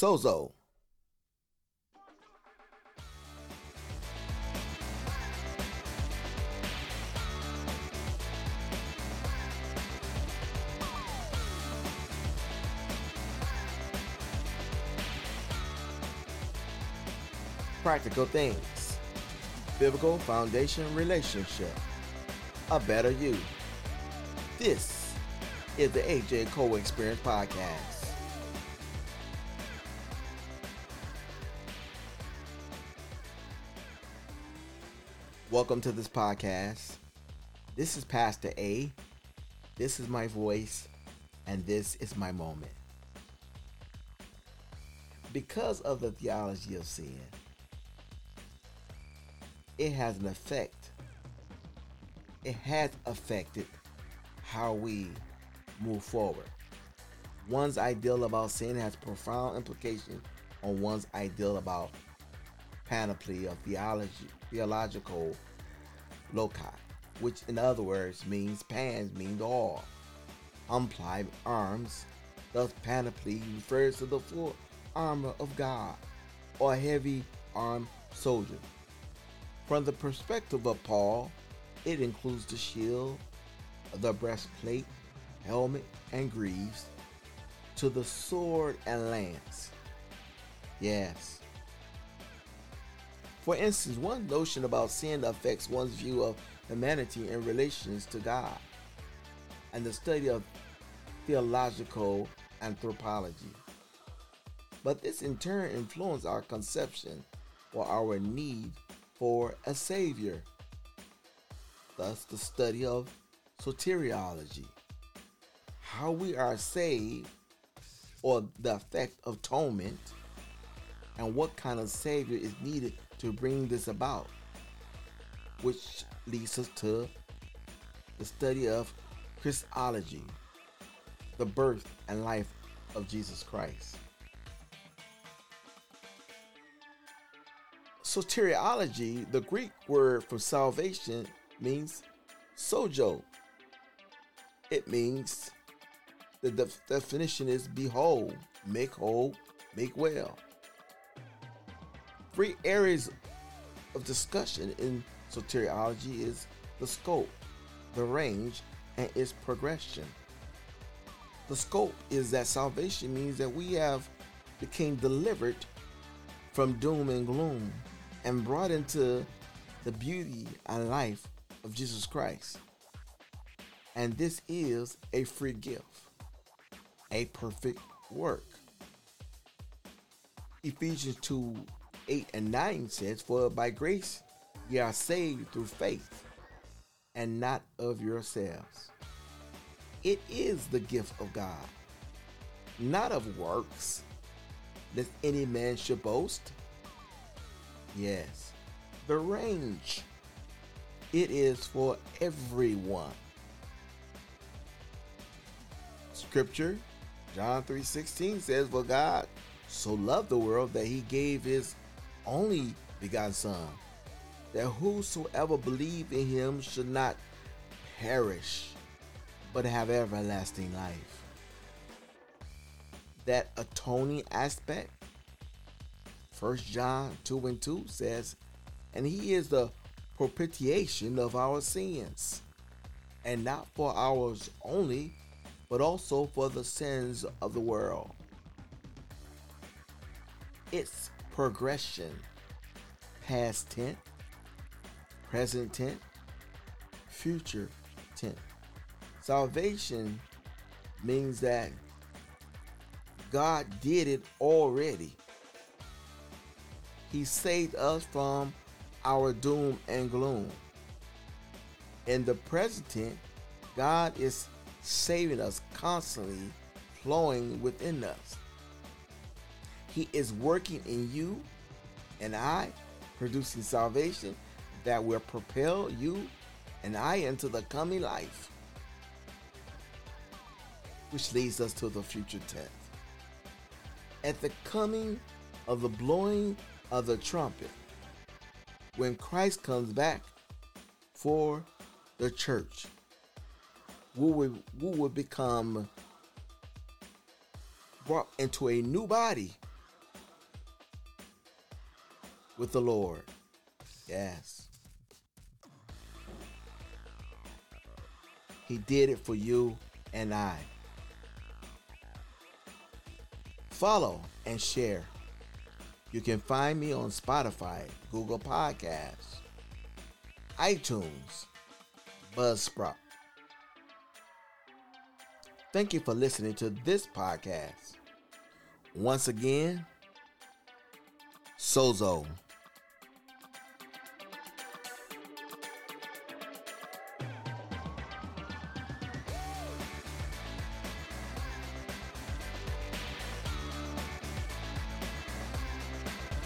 Sozo. Practical things. Biblical foundation relationship. A better you. This is the AJ Co Experience Podcast. Welcome to this podcast. This is Pastor A. This is my voice, and this is my moment. Because of the theology of sin, it has an effect. It has affected how we move forward. One's ideal about sin has profound implications on one's ideal about panoply of theology, theological loci, which in other words means pans means all. Unplied arms, thus panoply refers to the full armor of God or heavy armed soldier. From the perspective of Paul, it includes the shield, the breastplate, helmet, and greaves, to the sword and lance. Yes, for instance, one notion about sin affects one's view of humanity in relations to God, and the study of theological anthropology. But this in turn influences our conception or our need for a Savior. Thus, the study of soteriology, how we are saved, or the effect of atonement, and what kind of Savior is needed to bring this about, which leads us to the study of Christology, the birth and life of Jesus Christ. Soteriology, the Greek word for salvation, means sozo. It means the def- definition is be whole, make whole, make well. Three areas of discussion in soteriology is the scope, the range, and its progression. The scope is that salvation means that we have became delivered from doom and gloom and brought into the beauty and life of Jesus Christ. And this is a free gift, a perfect work. Ephesians 2 8 and 9 says, For by grace ye are saved through faith, and not of yourselves. It is the gift of God, not of works, lest any man should boast. Yes, the range. It is for everyone. Scripture, John 3:16 says, For God so loved the world that he gave his only begotten Son, that whosoever believe in him should not perish, but have everlasting life. That atoning aspect, 1 John 2 and 2 says, and he is the propitiation of our sins, and not for ours only, but also for the sins of the world. It's progression past tense, present tense, future tense. Salvation means that God did it already. He saved us from our doom and gloom. In the present tense, God is saving us constantly, flowing within us. He is working in you and I, producing salvation that will propel you and I into the coming life. Which leads us to the future tense. At the coming of the blowing of the trumpet, when Christ comes back for the church, we will, we will become brought into a new body with the Lord. Yes. He did it for you and I. Follow and share. You can find me on Spotify, Google Podcasts, iTunes, Buzzsprout. Thank you for listening to this podcast. Once again, Sozo.